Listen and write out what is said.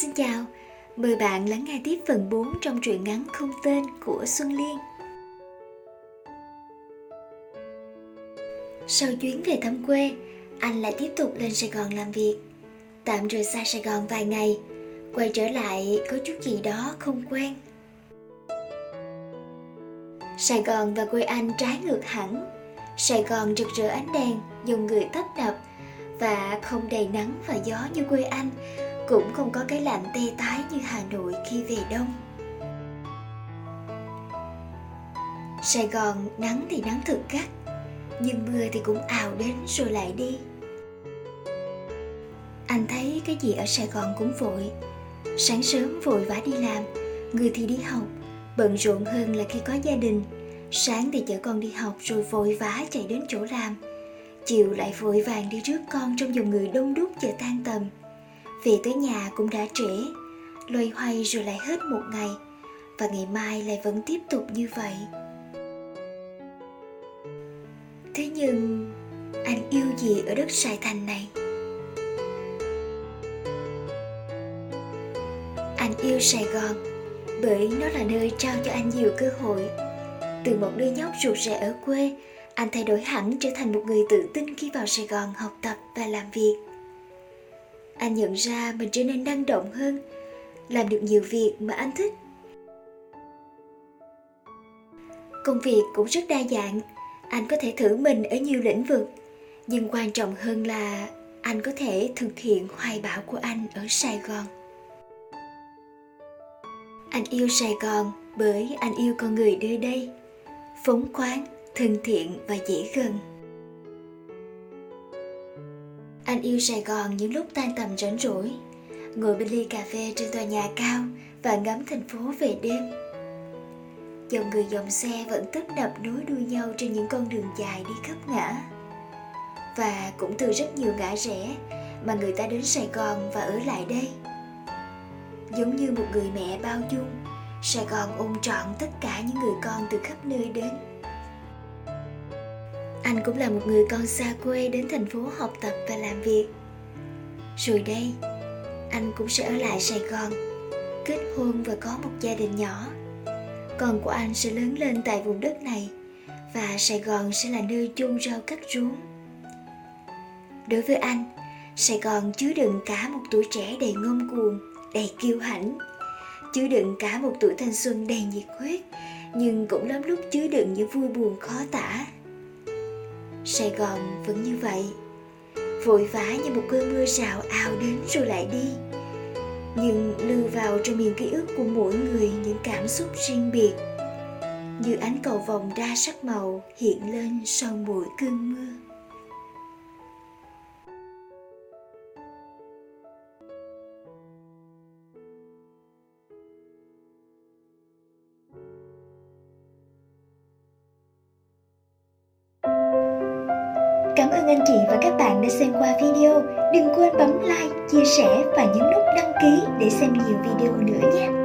Xin chào, mời bạn lắng nghe tiếp phần 4 trong truyện ngắn không tên của Xuân Liên. Sau chuyến về thăm quê, anh lại tiếp tục lên Sài Gòn làm việc. Tạm rời xa Sài Gòn vài ngày, quay trở lại có chút gì đó không quen. Sài Gòn và quê anh trái ngược hẳn. Sài Gòn rực rỡ ánh đèn, dòng người tấp nập và không đầy nắng và gió như quê anh, cũng không có cái lạnh tê tái như Hà Nội khi về đông. Sài Gòn nắng thì nắng thực gắt, nhưng mưa thì cũng ào đến rồi lại đi. Anh thấy cái gì ở Sài Gòn cũng vội. Sáng sớm vội vã đi làm, người thì đi học, bận rộn hơn là khi có gia đình. Sáng thì chở con đi học rồi vội vã chạy đến chỗ làm. Chiều lại vội vàng đi rước con trong dòng người đông đúc chờ tan tầm về tới nhà cũng đã trễ, loay hoay rồi lại hết một ngày, và ngày mai lại vẫn tiếp tục như vậy. Thế nhưng, anh yêu gì ở đất sài thành này? Anh yêu sài gòn, bởi nó là nơi trao cho anh nhiều cơ hội. Từ một đứa nhóc rụt rè ở quê, anh thay đổi hẳn trở thành một người tự tin khi vào sài gòn học tập và làm việc anh nhận ra mình trở nên năng động hơn, làm được nhiều việc mà anh thích. Công việc cũng rất đa dạng, anh có thể thử mình ở nhiều lĩnh vực, nhưng quan trọng hơn là anh có thể thực hiện hoài bão của anh ở sài gòn. Anh yêu sài gòn bởi anh yêu con người nơi đây, phóng khoáng, thân thiện và dễ gần anh yêu Sài Gòn những lúc tan tầm rảnh rỗi, ngồi bên ly cà phê trên tòa nhà cao và ngắm thành phố về đêm. Dòng người dòng xe vẫn tấp nập nối đuôi nhau trên những con đường dài đi khắp ngã. Và cũng từ rất nhiều ngã rẽ mà người ta đến Sài Gòn và ở lại đây. Giống như một người mẹ bao dung, Sài Gòn ôm trọn tất cả những người con từ khắp nơi đến anh cũng là một người con xa quê đến thành phố học tập và làm việc. Rồi đây, anh cũng sẽ ở lại sài gòn, kết hôn và có một gia đình nhỏ. Con của anh sẽ lớn lên tại vùng đất này và sài gòn sẽ là nơi chôn rau cắt rốn. Đối với anh, sài gòn chứa đựng cả một tuổi trẻ đầy ngông cuồng, đầy kiêu hãnh, chứa đựng cả một tuổi thanh xuân đầy nhiệt huyết, nhưng cũng lắm lúc chứa đựng những vui buồn khó tả. Sài Gòn vẫn như vậy. Vội vã như một cơn mưa rào ào đến rồi lại đi. Nhưng lưu vào trong miền ký ức của mỗi người những cảm xúc riêng biệt. Như ánh cầu vồng đa sắc màu hiện lên sau mỗi cơn mưa. Cảm ơn anh chị và các bạn đã xem qua video. Đừng quên bấm like, chia sẻ và nhấn nút đăng ký để xem nhiều video nữa nhé.